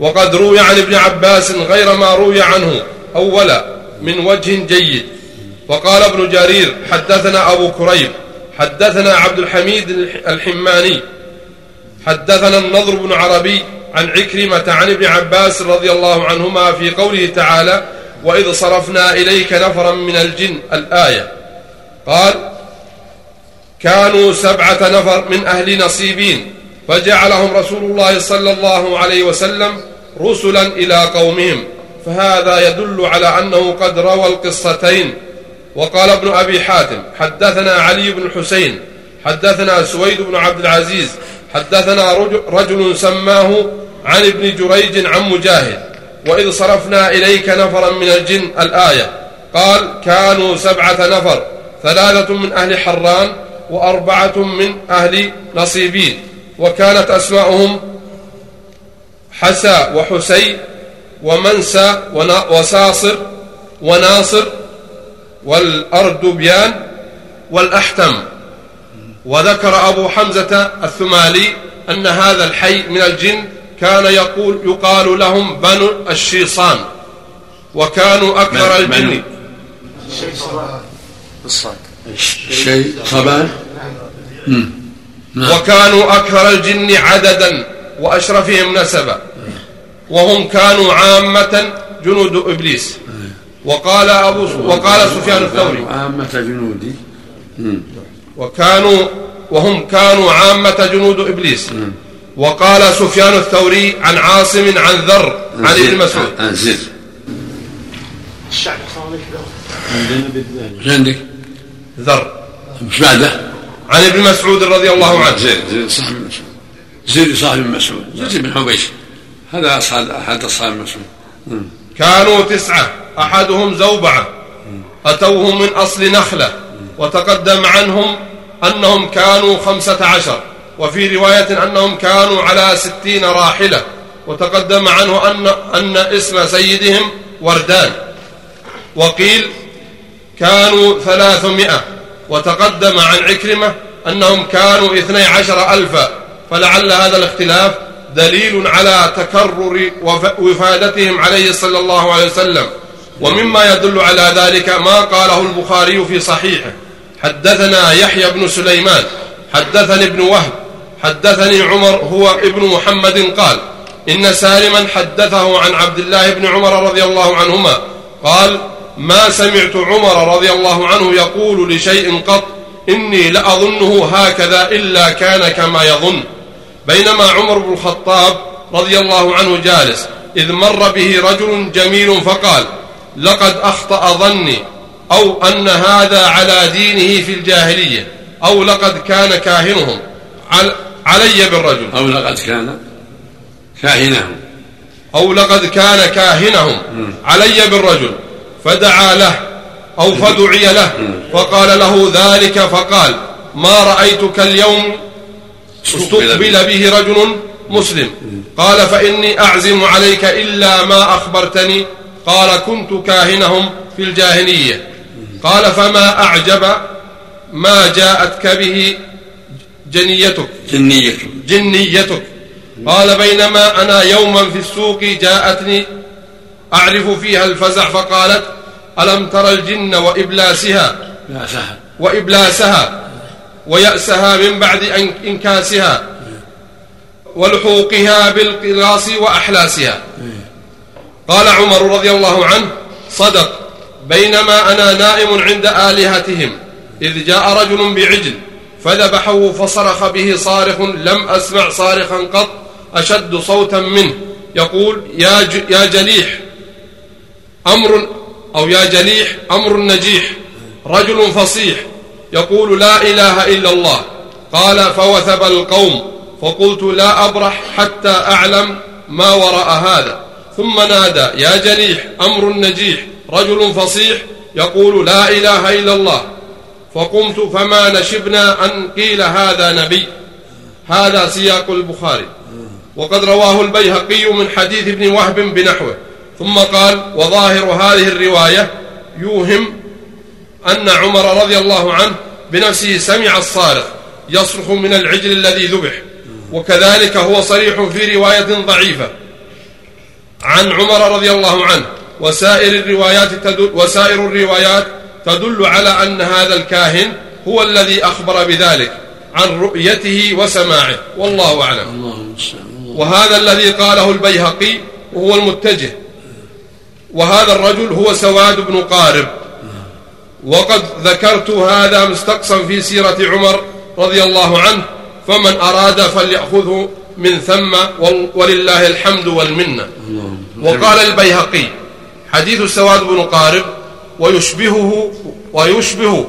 وقد روي عن ابن عباس غير ما روي عنه أولا من وجه جيد. وقال ابن جرير حدثنا أبو كريب حدثنا عبد الحميد الحماني حدثنا النضر بن عربي عن عكرمة عن ابن عباس رضي الله عنهما في قوله تعالى وإذ صرفنا إليك نفرا من الجن الآية. قال كانوا سبعة نفر من أهل نصيبين. فجعلهم رسول الله صلى الله عليه وسلم رسلا إلى قومهم. فهذا يدل على أنه قد روى القصتين. وقال ابن أبي حاتم حدثنا علي بن الحسين حدثنا سويد بن عبد العزيز حدثنا رجل سماه عن ابن جريج عن مجاهد. وإذ صرفنا إليك نفرا من الجن الآية. قال كانوا سبعة نفر ثلاثة من أهل حران وأربعة من أهل نصيبين. وكانت أسماؤهم حسى وحسي ومنسى وساصر وناصر والأردبيان والأحتم. وذكر أبو حمزة الثمالي أن هذا الحي من الجن كان يقول يقال لهم بنو الشيصان وكانوا أكثر الجن. الشيء صبان نعم. وكانوا أكثر الجن عددا وأشرفهم نسبا. وهم كانوا عامة جنود إبليس. وقال أبو وقال سفيان الثوري. عامة جنودي. وكانوا وهم كانوا عامة جنود إبليس. وقال سفيان الثوري عن عاصم عن ذر عن ابن مسعود. عن زر عندك؟ ذر. مش بعده عن ابن مسعود رضي الله عنه. زيد زيد صاحب زيد صاحب مسعود. زيد بن حبيش. هذا أصحاب أحد أصحاب مسعود. كانوا تسعة. أحدهم زوبعة. أتوهم من أصل نخلة. وتقدم عنهم أنهم كانوا خمسة عشر. وفي رواية أنهم كانوا على ستين راحلة. وتقدم عنه أن, أن اسم سيدهم وردان. وقيل كانوا ثلاثمائة. وتقدم عن عكرمة أنهم كانوا اثني عشر ألفا فلعل هذا الاختلاف دليل على تكرر وفادتهم عليه صلى الله عليه وسلم. ومما يدل على ذلك ما قاله البخاري في صحيحه. حدثنا يحيى بن سليمان حدثني ابن وهب حدثني عمر هو ابن محمد قال إن سالما حدثه عن عبد الله بن عمر رضي الله عنهما قال ما سمعت عمر رضي الله عنه يقول لشيء قط إني لأظنه هكذا إلا كان كما يظن. بينما عمر بن الخطاب رضي الله عنه جالس إذ مر به رجل جميل فقال لقد أخطأ ظني أو أن هذا على دينه في الجاهلية أو لقد كان كاهنهم علي بالرجل. أو لقد كان كاهنهم. أو لقد كان كاهنهم. علي بالرجل. فدعا له أو فدعي له فقال له ذلك فقال ما رأيتك اليوم استقبل به رجل مسلم. قال فإني أعزم عليك إلا ما أخبرتني قال كنت كاهنهم في الجاهلية. قال فما أعجب ما جاءتك به جنيتك. جنيتك. جنيتك. قال بينما أنا يوما في السوق جاءتني أعرف فيها الفزع فقالت ألم ترى الجن وإبلاسها؟ وإبلاسها. ويأسها من بعد إنكاسها. ولحوقها بالقراص وأحلاسها. قال عمر رضي الله عنه صدق بينما أنا نائم عند آلهتهم إذ جاء رجل بعجل فذبحه فصرخ به صارخ لم أسمع صارخا قط أشد صوتا منه يقول يا, يا جليح أمر أو يا جليح أمر نجيح رجل فصيح يقول لا إله إلا الله. قال فوثب القوم فقلت لا أبرح حتى أعلم ما وراء هذا. ثم نادى يا جليح أمر نجيح رجل فصيح يقول لا إله إلا الله. فقمت فما نشبنا أن قيل هذا نبي. هذا سياق البخاري. وقد رواه البيهقي من حديث ابن وهب بنحوه. ثم قال وظاهر هذه الرواية يوهم أن عمر رضي الله عنه بنفسه سمع الصارخ يصرخ من العجل الذي ذبح وكذلك هو صريح في رواية ضعيفة. عن عمر رضي الله عنه وسائر الروايات تدل وسائر الروايات تدل على أن هذا الكاهن هو الذي أخبر بذلك عن رؤيته وسماعه والله أعلم. وهذا الذي قاله البيهقي وهو المتجه وهذا الرجل هو سواد بن قارب. وقد ذكرت هذا مستقصا في سيرة عمر رضي الله عنه فمن أراد فليأخذه من ثم ولله الحمد والمنة. وقال البيهقي حديث سواد بن قارب ويشبهه ويشبه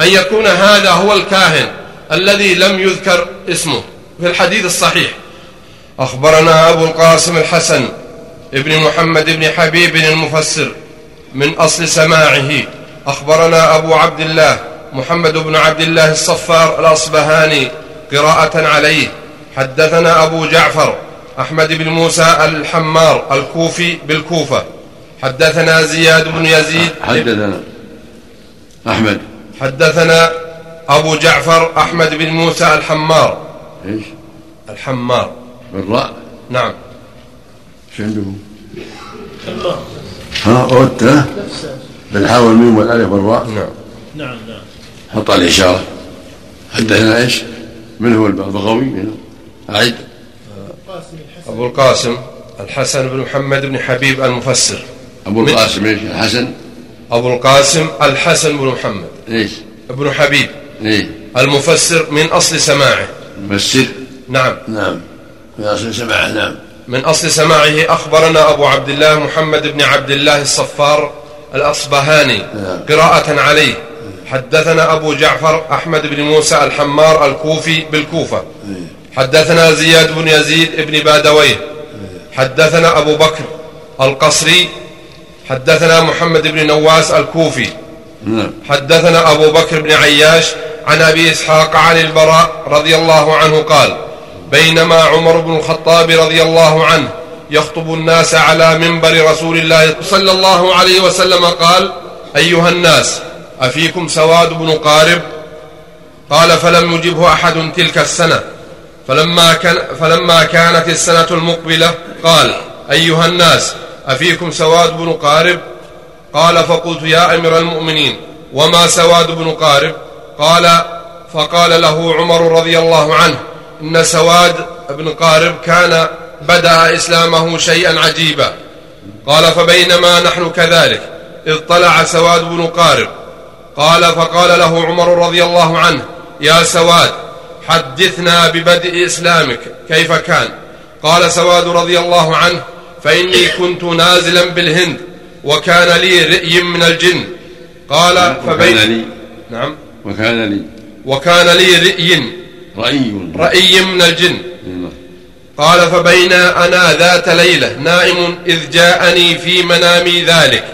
أن يكون هذا هو الكاهن الذي لم يذكر اسمه في الحديث الصحيح. أخبرنا أبو القاسم الحسن ابن محمد بن حبيب المفسر من أصل سماعه. أخبرنا أبو عبد الله محمد بن عبد الله الصفار الأصبهاني قراءة عليه. حدثنا أبو جعفر أحمد بن موسى الحمار الكوفي بالكوفة. حدثنا زياد بن يزيد. حدثنا أحمد. حدثنا أبو جعفر أحمد بن موسى الحمار. إيش؟ الحمار. بالراء. نعم. إيش عندهم حمار ها؟ أوت بالحاء والميم والألف والراء نعم. نعم نعم. حط على الإشارة. حدثنا إيش؟ من هو البغوي أعد أبو القاسم الحسن بن محمد بن حبيب المفسر. أبو القاسم إيش؟ الحسن. أبو القاسم الحسن بن محمد. إيش؟ ابن حبيب. إيه. المفسر من أصل سماعه. مفسر نعم. نعم. من أصل سماعه نعم. من أصل سماعه أخبرنا أبو عبد الله محمد بن عبد الله الصفار الأصبهاني نعم. قراءة عليه. حدثنا أبو جعفر أحمد بن موسى الحمار الكوفي بالكوفة. حدثنا زياد بن يزيد بن بادويه. حدثنا أبو بكر القصري. حدثنا محمد بن نواس الكوفي. نعم. حدثنا أبو بكر بن عياش عن أبي إسحاق عن البراء رضي الله عنه قال بينما عمر بن الخطاب رضي الله عنه يخطب الناس على منبر رسول الله صلى الله عليه وسلم قال أيها الناس أفيكم سواد بن قارب؟ قال فلم يجبه أحد تلك السنة. فلما, كان فلما كانت السنة المقبلة قال أيها الناس أفيكم سواد بن قارب؟ قال فقلت يا أمير المؤمنين وما سواد بن قارب؟ قال فقال له عمر رضي الله عنه إن سواد بن قارب كان بدأ إسلامه شيئا عجيبا. قال فبينما نحن كذلك إذ طلع سواد بن قارب. قال فقال له عمر رضي الله عنه يا سواد حدثنا ببدء إسلامك كيف كان؟ قال سواد رضي الله عنه فإني كنت نازلا بالهند وكان لي رئي من الجن. قال وكان لي نعم. وكان لي وكان لي رئي رأي. رئي من الجن. نعم. قال فبين أنا ذات ليلة نائم إذ جاءني في منامي ذلك.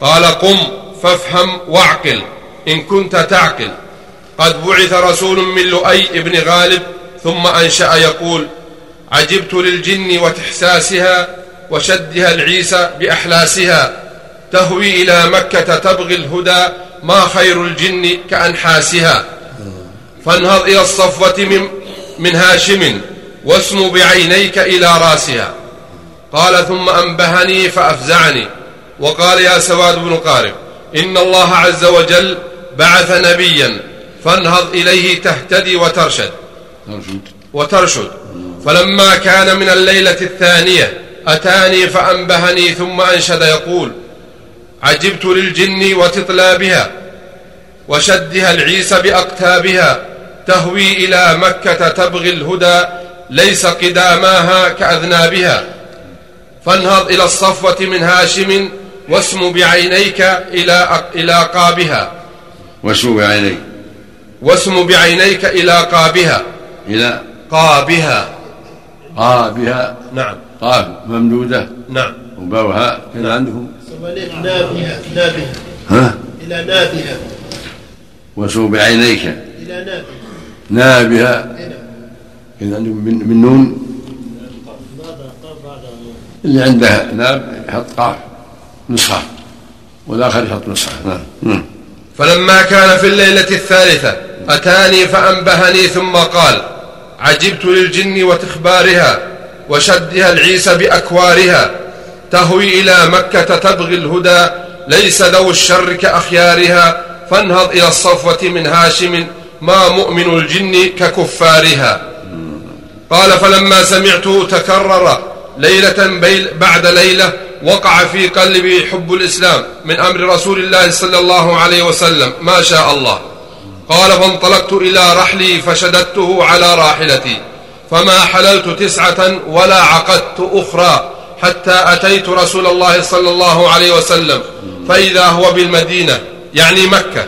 قال قم فافهم واعقل إن كنت تعقل. قد بعث رسول من لؤي بن غالب ثم أنشأ يقول عجبت للجن وتحساسها وشدها العيسى بأحلاسها. تهوي إلى مكة تبغي الهدى ما خير الجن كأنحاسها. فانهض إلى الصفوة من, من هاشم واسم بعينيك إلى رأسها. قال ثم أنبهني فأفزعني. وقال يا سواد بن قارب إن الله عز وجل بعث نبيا فانهض إليه تهتدي وترشد. ترشد. وترشد. فلما كان من الليلة الثانية أتاني فأنبهني ثم أنشد يقول عجبت للجن وتطلابها وشدها العيسى بأقتابها تهوي إلى مكة تبغي الهدى ليس قداماها كأذنابها. فانهض إلى الصفوة من هاشم واسم بعينيك إلى إلى قابها. واسم بعينيك. واسم بعينيك إلى قابها. إلى قابها. قابها. نعم. قاف ممدودة. نعم. وباوها كذا عندهم. نابها. نابها. ها؟ إلى نابها. واسم بعينيك. إلى نابها عندهم من, من نون. اللي عنده ناب يحط قاف نسخة. والآخر يحط نسخة. نعم. فلما كان في الليلة الثالثة أتاني فأنبهني ثم قال عجبت للجن وتخبارها وشدها العيس بأكوارها. تهوي إلى مكة تبغي الهدى ليس ذو الشر كأخيارها. فانهض إلى الصفوة من هاشم ما مؤمن الجن ككفارها. قال فلما سمعته تكرر ليلة بعد ليلة وقع في قلبي حب الإسلام من أمر رسول الله صلى الله عليه وسلم. ما شاء الله. قال فانطلقت إلى رحلي فشددته على راحلتي. فما حللت تسعة ولا عقدت أخرى حتى أتيت رسول الله صلى الله عليه وسلم. فإذا هو بالمدينة. يعني مكة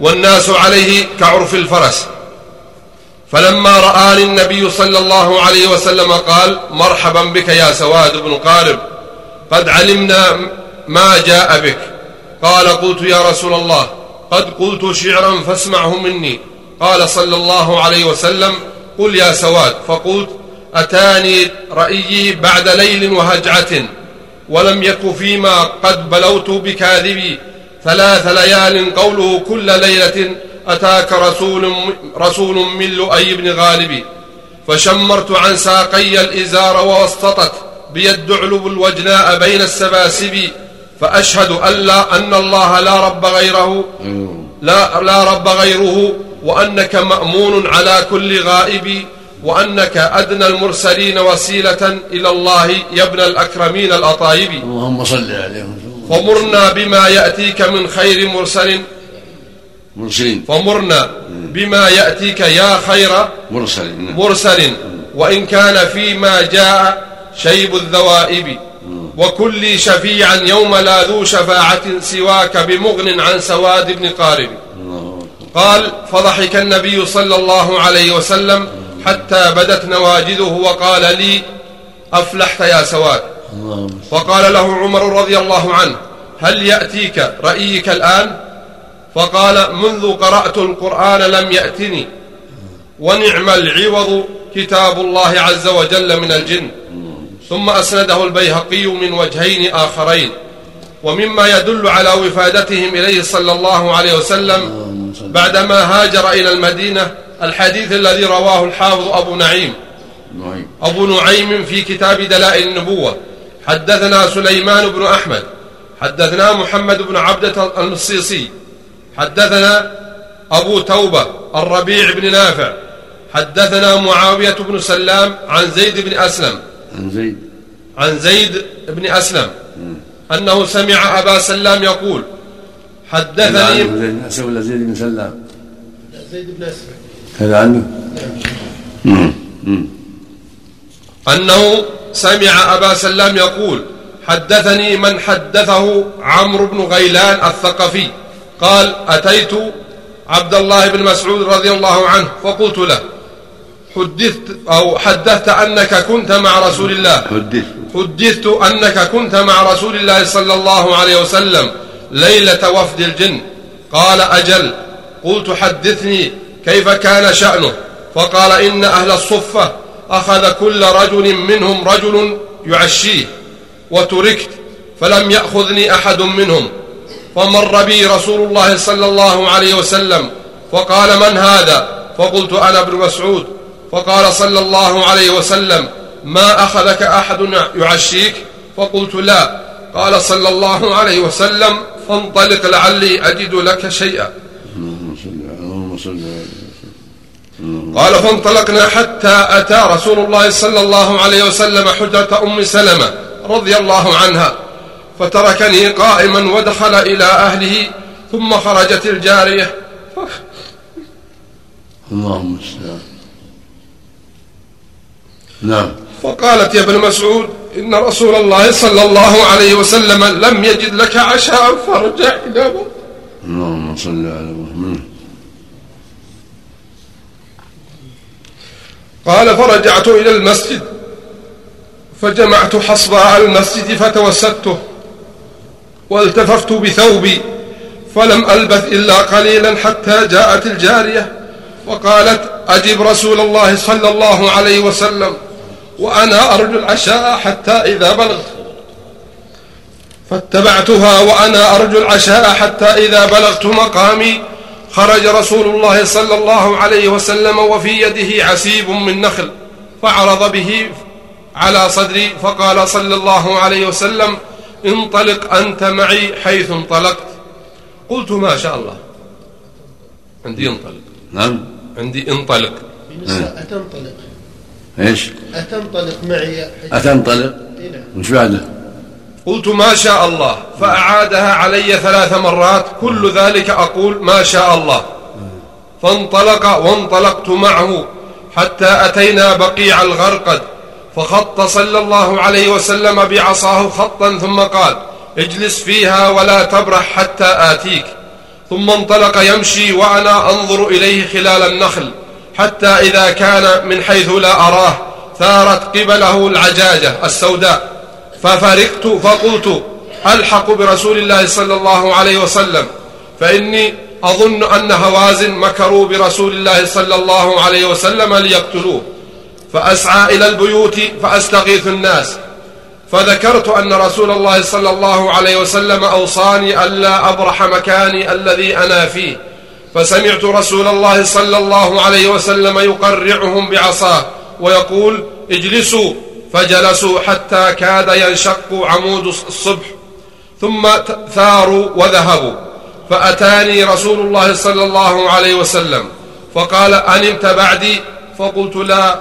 والناس عليه كعرف الفرس. فلما رآني النبي صلى الله عليه وسلم قال مرحبا بك يا سواد بن قارب قد علمنا ما جاء بك. قال قلت يا رسول الله قد قلت شعرا فاسمعه مني. قال صلى الله عليه وسلم قل يا سواد. فقلت أتاني رأيي بعد ليل وهجعة ولم يك فيما قد بلوت بكاذب ثلاث ليال قوله كل ليلة أتاك رسول, رسول من لؤي بن غالب. فشمرت عن ساقي الإزار ووسطت بي الذعلب الوجناء بين السباسب. فأشهد أن, لا أن الله لا رب غيره. لا, لا رب غيره. وأنك مأمون على كل غائب. وأنك أدنى المرسلين وسيلة إلى الله يا ابن الأكرمين الأطايب. اللهم صل عليهم. فمرنا بما يأتيك من خير مرسل. مرسلين. فمرنا بما يأتيك يا خير مرسل مرسل. وإن كان فيما جاء شيب الذوائب. وكل شفيعا يوم لا ذو شفاعة سواك بمغن عن سواد بن قارب. قال فضحك النبي صلى الله عليه وسلم حتى بدت نواجذه وقال لي أفلحت يا سواد. فقال له عمر رضي الله عنه هل يأتيك رأيك الآن؟ فقال منذ قرأت القرآن لم يأتني ونعم العوض كتاب الله عز وجل من الجن. ثم أسنده البيهقي من وجهين آخرين ومما يدل على وفادتهم إليه صلى الله عليه وسلم بعدما هاجر إلى المدينة الحديث الذي رواه الحافظ أبو نعيم. أبو نعيم في كتاب دلائل النبوة. حدثنا سليمان بن أحمد حدثنا محمد بن عبدة المصيصي حدثنا أبو توبة الربيع بن نافع حدثنا معاوية بن سلام عن زيد بن أسلم. عن زيد. عن زيد بن أسلم. أنه سمع أبا سلام يقول حدثني زيد بن أسلم ولا زيد بن سلام؟ زيد بن أسلم. كذا عنه؟ أنه سمع أبا سلام يقول حدثني من حدثه عمرو بن غيلان الثقفي. قال أتيت عبد الله بن مسعود رضي الله عنه فقلت له حدثت أو حدثت أنك كنت مع رسول الله. حدثت. حدثت أنك كنت مع رسول الله صلى الله عليه وسلم ليلة وفد الجن. قال أجل. قلت حدثني كيف كان شأنه؟ فقال إن أهل الصفة أخذ كل رجل منهم رجل يعشيه وتركت فلم يأخذني أحد منهم. فمر بي رسول الله صلى الله عليه وسلم فقال من هذا؟ فقلت أنا ابن مسعود. فقال صلى الله عليه وسلم ما أخذك أحد يعشيك؟ فقلت لا. قال صلى الله عليه وسلم فانطلق لعلي أجد لك شيئا. اللهم صل قال فانطلقنا حتى أتى رسول الله صلى الله عليه وسلم حجرة أم سلمة رضي الله عنها فتركني قائما ودخل إلى أهله ثم خرجت الجارية. اللهم نعم. فقالت يا ابن مسعود إن رسول الله صلى الله عليه وسلم لم يجد لك عشاء فارجع إلى اللهم صل على محمد. قال فرجعت إلى المسجد. فجمعت حصباء المسجد فتوسدته والتففت بثوبي. فلم ألبث إلا قليلا حتى جاءت الجارية وقالت أجب رسول الله صلى الله عليه وسلم وأنا أرجو العشاء حتى إذا بلغت. فاتبعتها وأنا أرجو العشاء حتى إذا بلغت مقامي. خرج رسول الله صلى الله عليه وسلم وفي يده عسيب من نخل فعرض به على صدري فقال صلى الله عليه وسلم انطلق أنت معي حيث انطلقت. قلت ما شاء الله. عندي انطلق. نعم. عندي انطلق. بالنسبة أتنطلق. إيش؟ أتنطلق معي حيث- أتنطلق؟ إي نعم. وش بعده؟ قلت ما شاء الله فأعادها علي ثلاث مرات كل ذلك أقول ما شاء الله. فانطلق وانطلقت معه حتى أتينا بقيع الغرقد فخط صلى الله عليه وسلم بعصاه خطا ثم قال اجلس فيها ولا تبرح حتى آتيك. ثم انطلق يمشي وأنا أنظر إليه خلال النخل حتى إذا كان من حيث لا أراه ثارت قبله العجاجة السوداء. ففرقت فقلت ألحق برسول الله صلى الله عليه وسلم فإني أظن أن هوازن مكروا برسول الله صلى الله عليه وسلم ليقتلوه. فأسعى إلى البيوت فأستغيث الناس. فذكرت أن رسول الله صلى الله عليه وسلم أوصاني ألا أبرح مكاني الذي أنا فيه. فسمعت رسول الله صلى الله عليه وسلم يقرعهم بعصاه ويقول اجلسوا فجلسوا حتى كاد ينشق عمود الصبح ثم ثاروا وذهبوا. فأتاني رسول الله صلى الله عليه وسلم فقال أنمت بعدي فقلت لا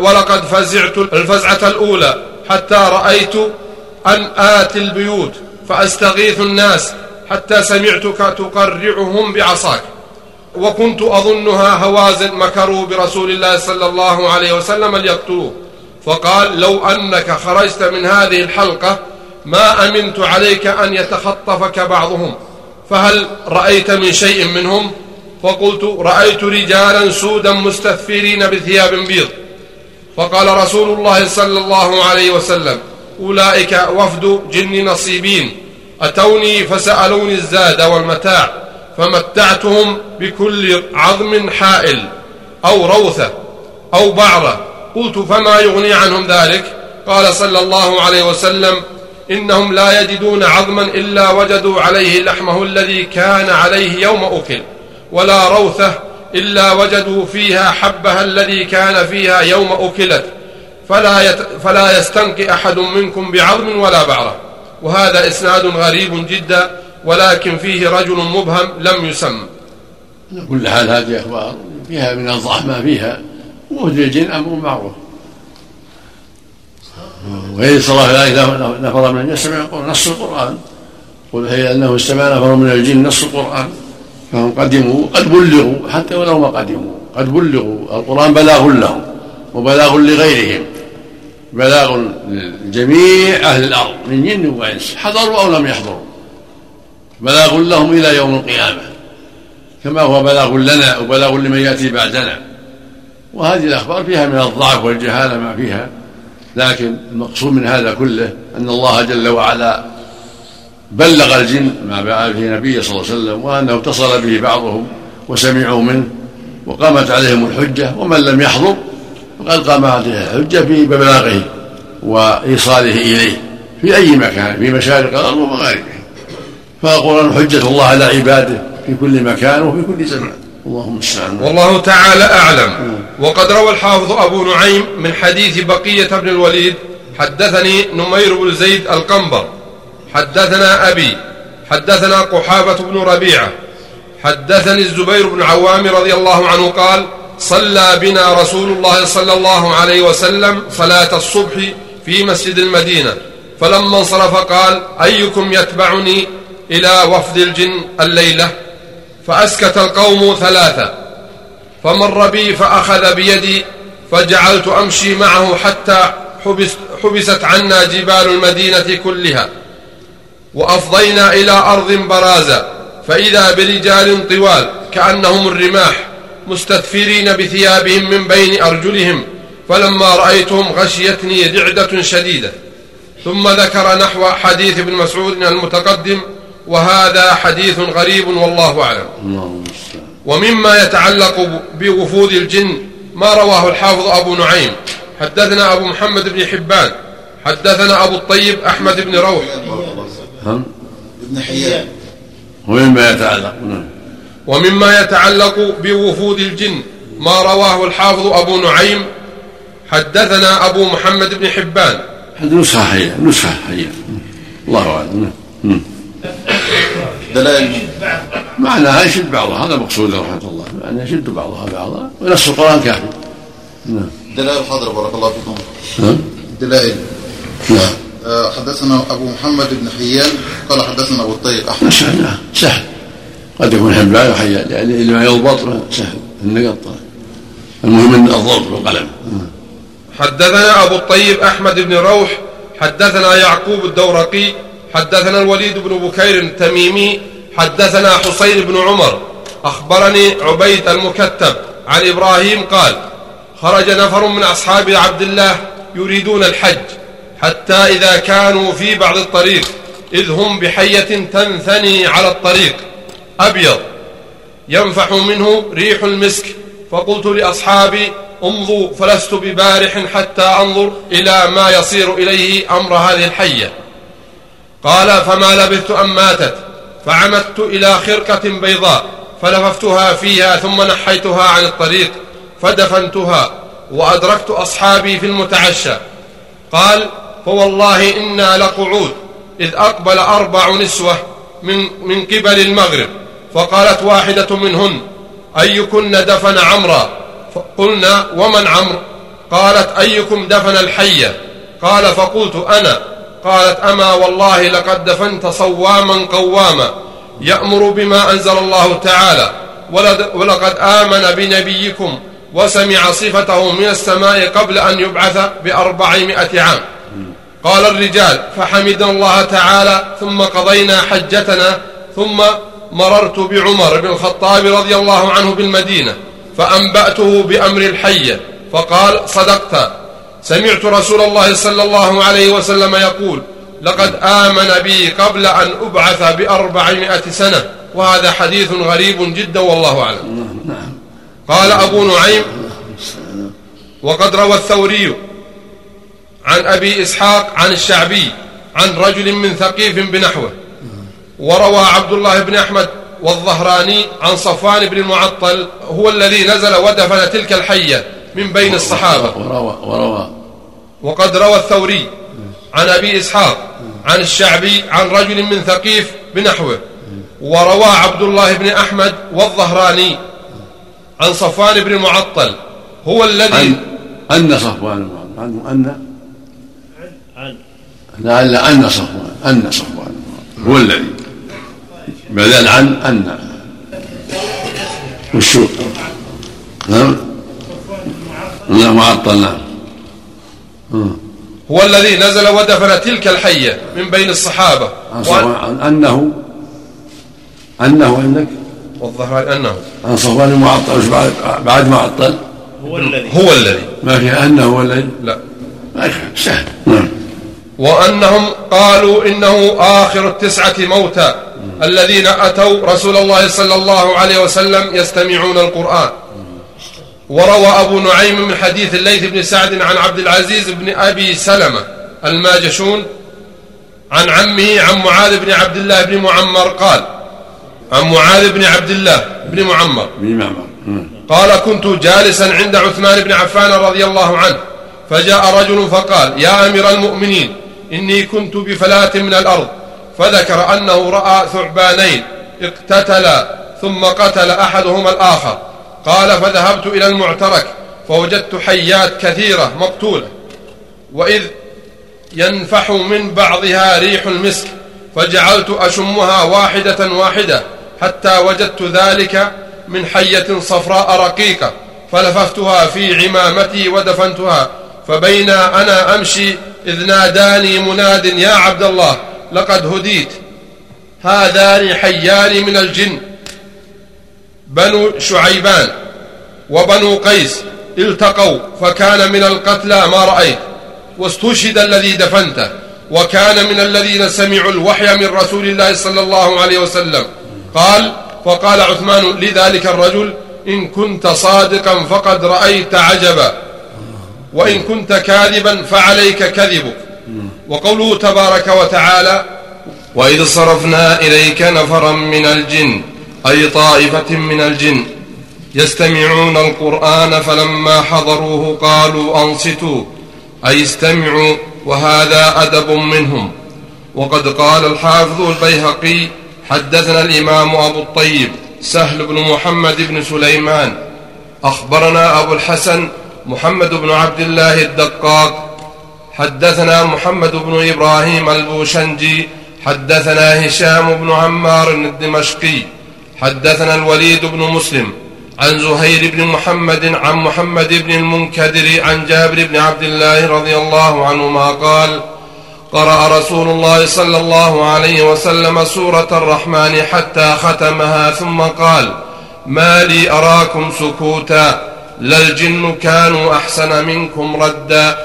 ولقد فزعت الفزعة الأولى حتى رأيت أن آتي البيوت فأستغيث الناس حتى سمعتك تقرعهم بعصاك. وكنت أظنها هوازن مكروا برسول الله صلى الله عليه وسلم ليقتلوه. فقال لو أنك خرجت من هذه الحلقة ما أمنت عليك أن يتخطفك بعضهم فهل رأيت من شيء منهم؟ فقلت رأيت رجالا سودا مستثفرين بثياب بيض. فقال رسول الله صلى الله عليه وسلم أولئك وفد جن نصيبين أتوني فسألوني الزاد والمتاع فمتعتهم بكل عظم حائل أو روثة أو بعرة قلت فما يغني عنهم ذلك؟ قال صلى الله عليه وسلم إنهم لا يجدون عظما إلا وجدوا عليه لحمه الذي كان عليه يوم أكل ولا روثة إلا وجدوا فيها حبها الذي كان فيها يوم أكلت فلا, يت فلا يستنقي أحد منكم بعظم ولا بعرة. وهذا إسناد غريب جدا ولكن فيه رجل مبهم لم يسم. كل حال هذه أخبار؟ فيها من الضعف ما فيها وفد الجن أمر معروف؟ وإذ صلى عليه نفر من الجن سمع نص القرآن. قل هي أنه استمع نفر من الجن نص القرآن. فهم قدموا قد بلغوا حتى ولو ما قدموا قد بلغوا. القرآن بلاغ لهم وبلاغ لغيرهم. بلاغ لجميع أهل الأرض من جن وإنس. حضروا أو لم يحضروا. بلاغ لهم إلى يوم القيامة. كما هو بلاغ لنا وبلاغ لمن يأتي بعدنا. وهذه الأخبار فيها من الضعف والجهالة ما فيها لكن المقصود من هذا كله أن الله جل وعلا بلغ الجن ما بعث به نبيه صلى الله عليه وسلم وأنه اتصل به بعضهم وسمعوا منه وقامت عليهم الحجة ومن لم يحضر فقد قام عليه الحجة ببلاغه وإيصاله إليه في أي مكان في مشارق الأرض ومغاربها. فالقرآن حجة الله على عباده في كل مكان وفي كل زمان. اللهم المستعان والله تعالى أعلم. وقد روى الحافظ أبو نعيم من حديث بقية بن الوليد حدثني نمير بن زيد القنبر حدثنا أبي حدثنا قحابة بن ربيعة حدثني الزبير بن عوام رضي الله عنه قال صلى بنا رسول الله صلى الله عليه وسلم صلاة الصبح في مسجد المدينة فلما انصرف قال أيكم يتبعني إلى وفد الجن الليلة؟ فأسكت القوم ثلاثة فمر بي فأخذ بيدي فجعلت أمشي معه حتى حبس حبست عنا جبال المدينة كلها. وأفضينا إلى أرض برازة فإذا برجال طوال كأنهم الرماح مستثفرين بثيابهم من بين أرجلهم فلما رأيتهم غشيتني رعدة شديدة. ثم ذكر نحو حديث ابن مسعود المتقدم وهذا حديث غريب والله أعلم. ومما يتعلق بوفود الجن ما رواه الحافظ أبو نعيم. حدثنا أبو محمد بن حبان حدثنا أبو الطيب أحمد بن روح. ابن حيان. ومما يتعلق نعم. ومما يتعلق بوفود الجن ما رواه الحافظ أبو نعيم. حدثنا أبو محمد بن حبان. هذه نسخة حية نسخة حية. الله أعلم نعم. دلائل. معناها يشد بعضها هذا مقصود رحمة الله. معناها يشد بعضها بعضا ونص القرآن كافي. نعم. دلائل حاضرة بارك الله فيكم. نعم دلائل. نعم. آه، حدثنا أبو محمد بن حيان قال حدثنا أبو الطيب. أحمد. سهل نعم سهل. قد يكون حبان وحيان يعني اللي ما يضبط سهل. النقط المهم إن الضبط بالقلم حدثنا أبو الطيب أحمد بن روح حدثنا يعقوب الدورقي حدثنا الوليد بن بكير التميمي حدثنا حسين بن عمر أخبرني عبيد المكتب عن إبراهيم قال خرج نفر من أصحاب عبد الله يريدون الحج حتى إذا كانوا في بعض الطريق إذ هم بحية تنثني على الطريق أبيض ينفح منه ريح المسك فقلت لأصحابي امضوا فلست ببارح حتى أنظر إلى ما يصير إليه أمر هذه الحية. قال فما لبثت أن ماتت فعمدت إلى خرقة بيضاء فلففتها فيها ثم نحيتها عن الطريق فدفنتها وأدركت أصحابي في المتعشى. قال فوالله إنا لقعود إذ أقبل أربع نسوة من, من قبل المغرب فقالت واحدة منهن أيكن دفن عمرا؟ قلنا ومن عمرو؟ قالت أيكم دفن الحية؟ قال فقلت أنا. قالت أما والله لقد دفنت صواما قواما يأمر بما أنزل الله تعالى ولقد آمن بنبيكم وسمع صفته من السماء قبل أن يبعث بأربعمائة عام. قال الرجال فحمدنا الله تعالى ثم قضينا حجتنا ثم مررت بعمر بن الخطاب رضي الله عنه بالمدينة فأنبأته بأمر الحية فقال صدقت. سمعت رسول الله صلى الله عليه وسلم يقول لقد آمن بي قبل أن أبعث بأربعمائة سنة. وهذا حديث غريب جدا والله أعلم. قال أبو نعيم وقد روى الثوري عن أبي إسحاق عن الشعبي عن رجل من ثقيف بنحوه وروى عبد الله بن أحمد والظهراني عن صفوان بن المعطل هو الذي نزل ودفن تلك الحية من بين الصحابة. وروى وروى. وقد روى الثوري عن أبي إسحاق عن الشعبي عن رجل من ثقيف بنحوه وروى عبد الله بن أحمد والظهراني عن صفوان بن المعطل هو الذي أن أن صفوان عنه أن عن لعل أن صفوان أن صفوان هو الذي. بدل عن أن. وشو؟ نعم. نعم معطل نعم هو الذي نزل ودفن تلك الحية من بين الصحابة. عن وأن- أنه أنه عندك والظهراني أنه عن صفوان المعطل وش بعد بعد معطل. هو الذي. هو الذي. ما في أنه هو الذي؟ لا. ما سهل نعم. وأنهم قالوا إنه آخر التسعة موتى. الذين أتوا رسول الله صلى الله عليه وسلم يستمعون القرآن. وروى أبو نعيم من حديث الليث بن سعد عن عبد العزيز بن أبي سلمة الماجشون عن عمه عن معاذ بن عبد الله بن معمر قال عن معاذ بن عبد الله بن معمر. قال كنت جالسا عند عثمان بن عفان رضي الله عنه فجاء رجل فقال يا أمير المؤمنين إني كنت بفلاة من الأرض فذكر أنه رأى ثعبانين اقتتلا ثم قتل أحدهما الآخر. قال فذهبت إلى المعترك فوجدت حيات كثيرة مقتولة وإذ ينفح من بعضها ريح المسك فجعلت أشمها واحدة واحدة حتى وجدت ذلك من حية صفراء رقيقة فلففتها في عمامتي ودفنتها فبينا أنا أمشي إذ ناداني مناد يا عبد الله لقد هديت هذان حيان من الجن. بنو شعيبان وبنو قيس التقوا فكان من القتلى ما رأيت واستشهد الذي دفنته وكان من الذين سمعوا الوحي من رسول الله صلى الله عليه وسلم. قال فقال عثمان لذلك الرجل إن كنت صادقا فقد رأيت عجبا وإن كنت كاذبا فعليك كذبك. وقوله تبارك وتعالى وإذ صرفنا إليك نفرا من الجن أي طائفة من الجن يستمعون القرآن فلما حضروه قالوا أنصتوا أي استمعوا وهذا أدب منهم. وقد قال الحافظ البيهقي حدثنا الإمام أبو الطيب سهل بن محمد بن سليمان أخبرنا أبو الحسن محمد بن عبد الله الدقاق حدثنا محمد بن إبراهيم البوشنجي حدثنا هشام بن عمار الدمشقي. حدثنا الوليد بن مسلم عن زهير بن محمد عن محمد بن المنكدر عن جابر بن عبد الله رضي الله عنهما قال قرأ رسول الله صلى الله عليه وسلم سورة الرحمن حتى ختمها ثم قال ما لي أراكم سكوتا لا الجن كانوا أحسن منكم ردا.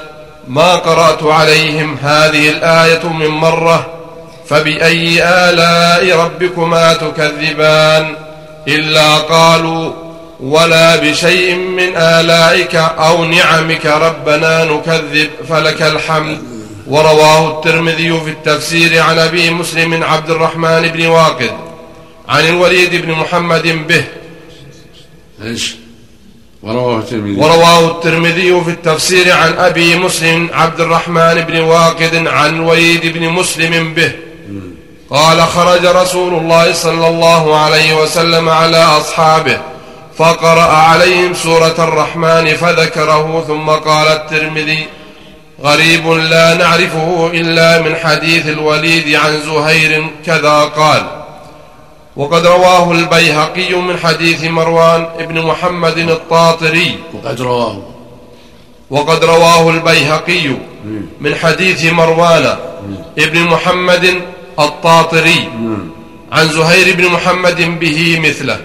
ما قرأت عليهم هذه الآية من مرة فبأي آلاء ربكما تكذبان؟ إلا قالوا ولا بشيء من آلائك أو نعمك ربنا نكذب فلك الحمد. ورواه الترمذي في التفسير عن أبي مسلم عبد الرحمن بن واقد عن الوليد بن محمد به. إيش؟ ورواه الترمذي. ورواه الترمذي في التفسير عن أبي مسلم عبد الرحمن بن واقد عن الوليد بن مسلم به. قال خرج رسول الله صلى الله عليه وسلم على أصحابه فقرأ عليهم سورة الرحمن فذكره ثم قال الترمذي غريب لا نعرفه إلا من حديث الوليد عن زهير كذا قال وقد رواه البيهقي من حديث مروان بن محمد الطاطري وقد رواه. وقد رواه البيهقي من حديث مروان ابن محمد الطاطري عن زهير بن محمد به مثله.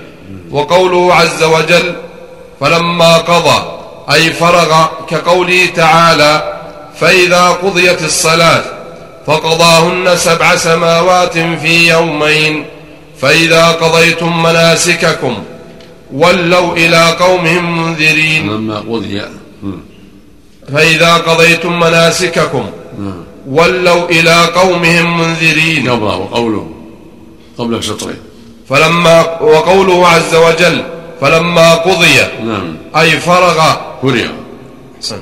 وقوله عز وجل فلما قضى أي فرغ كقوله تعالى فإذا قضيت الصلاة فقضاهن سبع سماوات في يومين فإذا قضيتم مناسككم ولوا إلى قومهم منذرين. لما قضي فإذا قضيتم مناسككم ولوا إلى قومهم منذرين. قبله وقوله قبل سطرين فلما وقوله عز وجل فلما قضي نعم. أي فرغ فرغ. أحسن.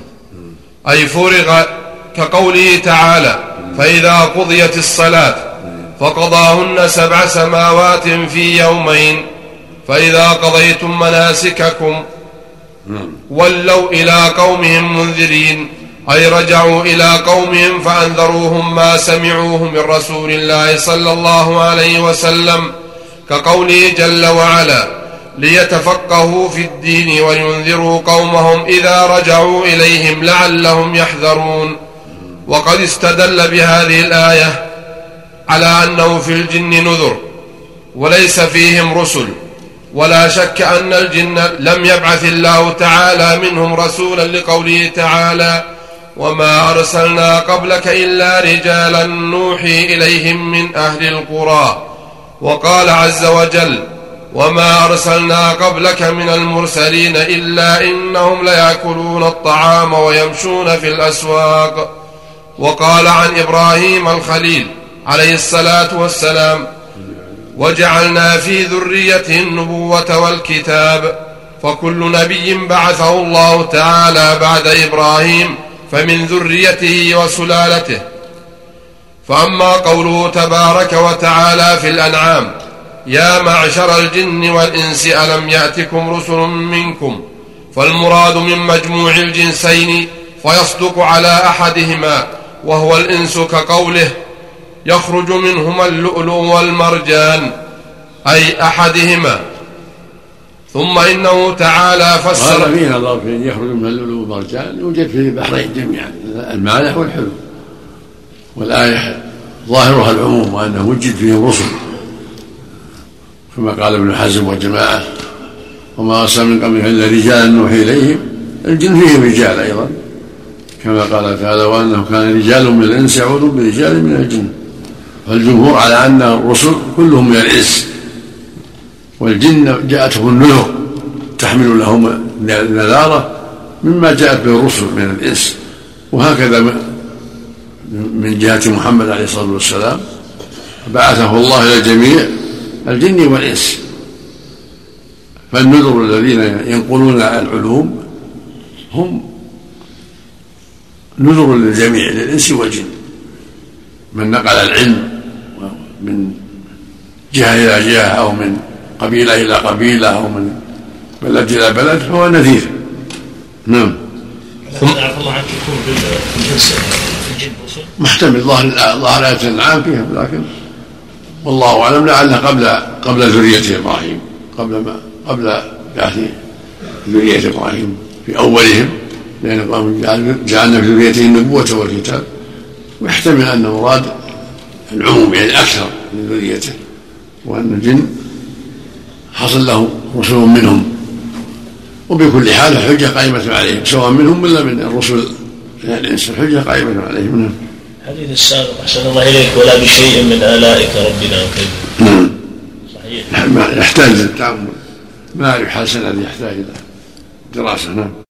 أي فرغ كقوله تعالى فإذا قضيت الصلاة فقضاهن سبع سماوات في يومين فإذا قضيتم مناسككم نعم. ولوا إلى قومهم منذرين. أي رجعوا إلى قومهم فأنذروهم ما سمعوه من رسول الله صلى الله عليه وسلم كقوله جل وعلا ليتفقهوا في الدين وينذروا قومهم إذا رجعوا إليهم لعلهم يحذرون. وقد استدل بهذه الآية على أنه في الجن نذر وليس فيهم رسل. ولا شك أن الجن لم يبعث الله تعالى منهم رسولا لقوله تعالى وما أرسلنا قبلك إلا رجالا نوحي إليهم من أهل القرى وقال عز وجل وما أرسلنا قبلك من المرسلين إلا إنهم ليأكلون الطعام ويمشون في الأسواق وقال عن إبراهيم الخليل عليه الصلاة والسلام وجعلنا في ذريته النبوة والكتاب فكل نبي بعثه الله تعالى بعد إبراهيم فمن ذريته وسلالته. فأما قوله تبارك وتعالى في الأنعام يا معشر الجن والإنس ألم يأتكم رسل منكم؟ فالمراد من مجموع الجنسين فيصدق على أحدهما وهو الإنس كقوله يخرج منهما اللؤلؤ والمرجان أي أحدهما. ثم إنه تعالى فسر وهذا فيه نظر في أن يخرج من اللؤلؤ والمرجان يوجد في البحرين جميعا المالح والحلو والآية ظاهرها العموم وأنه وجد فيهم رسل. كما قال ابن حزم وجماعة وما أرسل من قبلك إلا رجال نوحي إليهم. الجن فيهم رجال أيضا. كما قال تعالى وأنه كان رجال من الإنس يعوذ برجال من الجن. فالجمهور على أن الرسل كلهم من الإنس. والجن جاءتهم النذر تحمل لهم النذارة مما جاءت به الرسل من الإنس. وهكذا من جهة محمد عليه الصلاة والسلام بعثه الله إلى الجميع الجن والإنس. فالنذر الذين ينقلون العلوم هم نذر للجميع للإنس والجن. من نقل العلم من جهة إلى جهة أو من قبيلة إلى قبيلة أو من بلد إلى بلد فهو نذير. نعم. ثم الله عنك يكون بالجنس الجن محتمل. ظاهر ظاهر آية الأنعام فيها لكن والله أعلم لعله قبل قبل ذرية إبراهيم. قبل ما قبل بعث ذرية إبراهيم في أولهم لأن قام جعلنا في ذريته النبوة والكتاب. ويحتمل أن المراد العموم يعني أكثر من ذريته وأن الجن حصل له رسل منهم. وبكل حال الحجة قائمة عليهم سواء منهم ولا من الرسل. من الإنس الحجة قائمة عليهم نعم الحديث السابق أحسن الله إليك ولا بشيء من آلائك ربنا وكذب نعم. صحيح. يحتاج للتأمل ما حال سنة يحتاج إلى دراسة نعم.